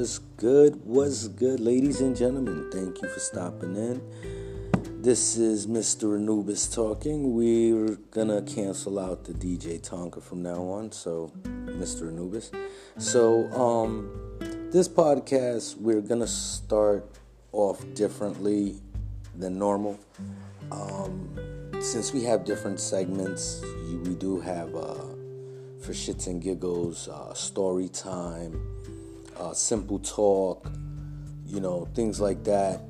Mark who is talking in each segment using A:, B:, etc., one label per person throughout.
A: Was good, was good, ladies and gentlemen. Thank you for stopping in. This is Mr. Anubis talking. We're gonna cancel out the DJ Tonka from now on, so Mr. Anubis. So, um, this podcast we're gonna start off differently than normal. Um, since we have different segments, we do have uh, for shits and giggles, uh, story time, uh, simple talk, you know, things like that.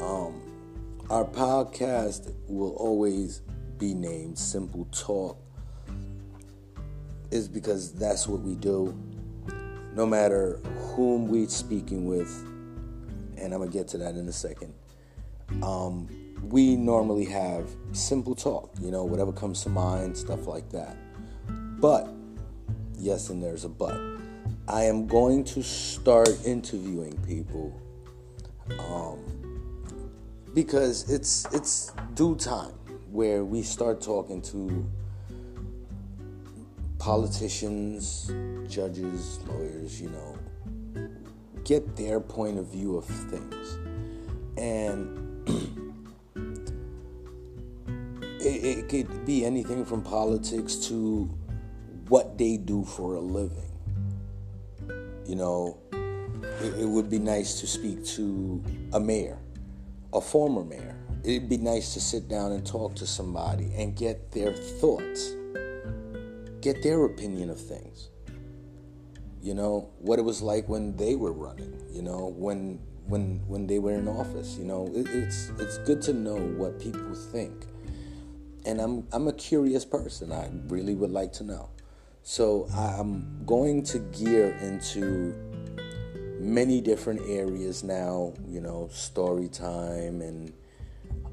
A: Um, our podcast will always be named Simple Talk, is because that's what we do. No matter whom we're speaking with, and I'm gonna get to that in a second. Um, we normally have simple talk, you know, whatever comes to mind, stuff like that. But, yes, and there's a but. I am going to start interviewing people um, because it's it's due time where we start talking to politicians, judges, lawyers, you know, get their point of view of things. And it, it could be anything from politics to what they do for a living. You know, it, it would be nice to speak to a mayor, a former mayor. It'd be nice to sit down and talk to somebody and get their thoughts, get their opinion of things. You know, what it was like when they were running, you know, when when when they were in office, you know. It, it's it's good to know what people think and I'm I'm a curious person. I really would like to know. So I'm going to gear into many different areas now. You know, story time and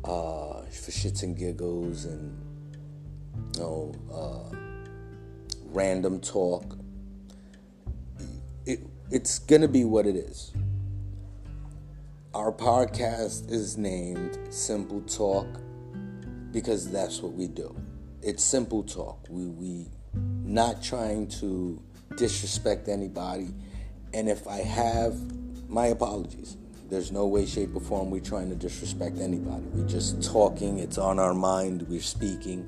A: uh, for shits and giggles and you know uh, random talk. It, it's gonna be what it is. Our podcast is named Simple Talk because that's what we do. It's simple talk. We we not trying to disrespect anybody. And if I have my apologies. There's no way, shape, or form we're trying to disrespect anybody. We're just talking. It's on our mind. We're speaking.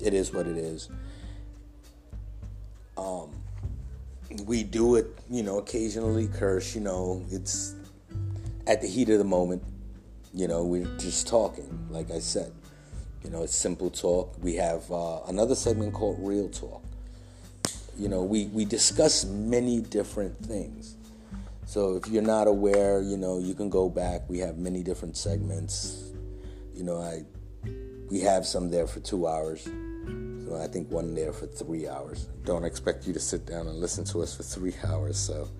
A: It is what it is. Um, we do it, you know, occasionally curse. You know, it's at the heat of the moment. You know, we're just talking, like I said. You know, it's simple talk. We have uh, another segment called Real Talk. You know, we, we discuss many different things. So if you're not aware, you know, you can go back. We have many different segments. You know, I we have some there for two hours. So I think one there for three hours. Don't expect you to sit down and listen to us for three hours. So,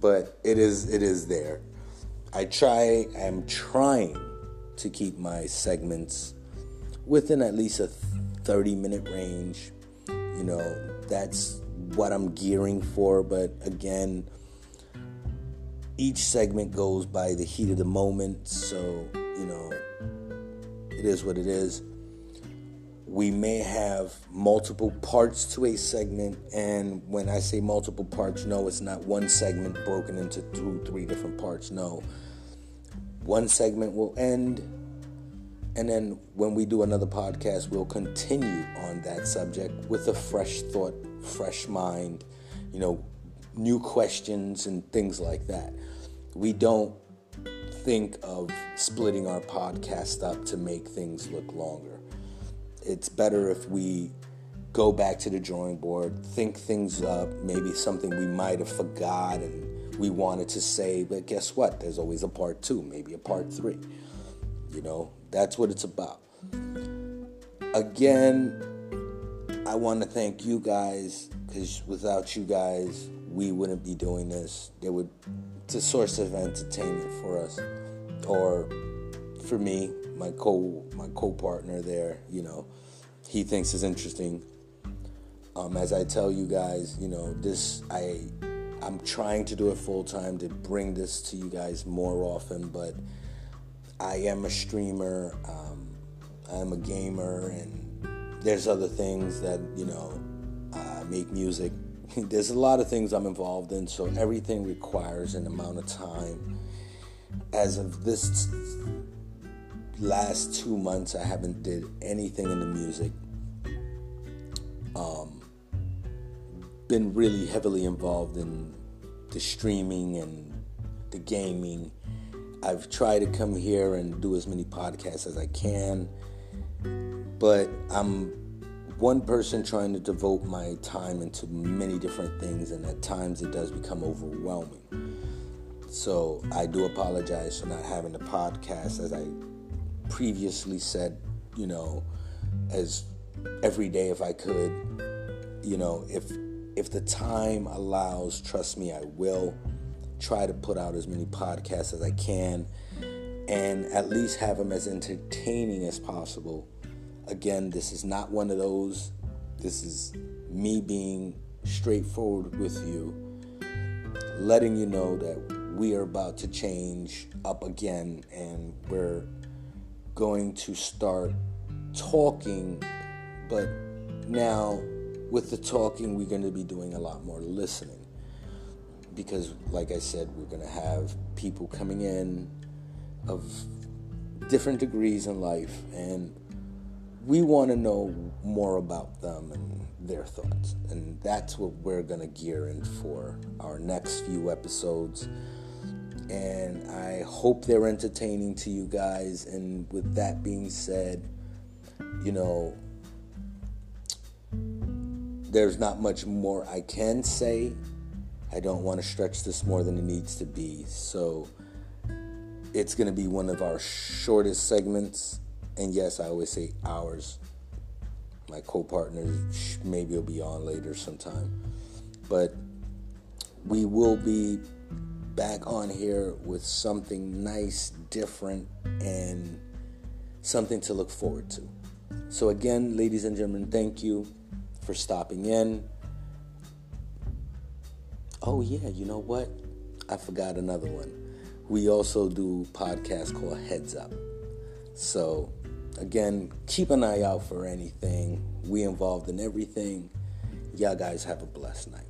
A: but it is it is there. I try. I'm trying to keep my segments within at least a 30 minute range. You know, that's what I'm gearing for. But again, each segment goes by the heat of the moment. So, you know, it is what it is. We may have multiple parts to a segment, and when I say multiple parts, no, it's not one segment broken into two, three different parts. No. One segment will end and then when we do another podcast, we'll continue on that subject with a fresh thought, fresh mind, you know, new questions and things like that. We don't think of splitting our podcast up to make things look longer. It's better if we go back to the drawing board, think things up, maybe something we might have forgot and we wanted to say, but guess what? There's always a part two, maybe a part three. You know, that's what it's about. Again, I want to thank you guys because without you guys, we wouldn't be doing this. Would it's a source of entertainment for us, or for me, my co my co partner there. You know, he thinks is interesting. Um, as I tell you guys, you know, this I I'm trying to do it full time to bring this to you guys more often, but I am a streamer, um, I'm a gamer, and there's other things that, you know, I make music there's a lot of things I'm involved in, so everything requires an amount of time. As of this last two months, I haven't did anything in the music. Um, been really heavily involved in the streaming and the gaming. I've tried to come here and do as many podcasts as I can, but I'm one person trying to devote my time into many different things, and at times it does become overwhelming. So I do apologize for not having the podcast, as I previously said, you know, as every day if I could, you know, if if the time allows, trust me, I will try to put out as many podcasts as I can and at least have them as entertaining as possible. Again, this is not one of those. This is me being straightforward with you, letting you know that we are about to change up again and we're going to start talking, but now with the talking, we're going to be doing a lot more listening. Because, like I said, we're going to have people coming in of different degrees in life, and we want to know more about them and their thoughts. And that's what we're going to gear in for our next few episodes. And I hope they're entertaining to you guys. And with that being said, you know, there's not much more I can say. I don't want to stretch this more than it needs to be. So it's going to be one of our shortest segments. And yes, I always say ours. My co partner maybe will be on later sometime. But we will be back on here with something nice, different, and something to look forward to. So, again, ladies and gentlemen, thank you for stopping in. Oh, yeah, you know what? I forgot another one. We also do podcast called Heads Up. So, again, keep an eye out for anything. We involved in everything. Y'all guys have a blessed night.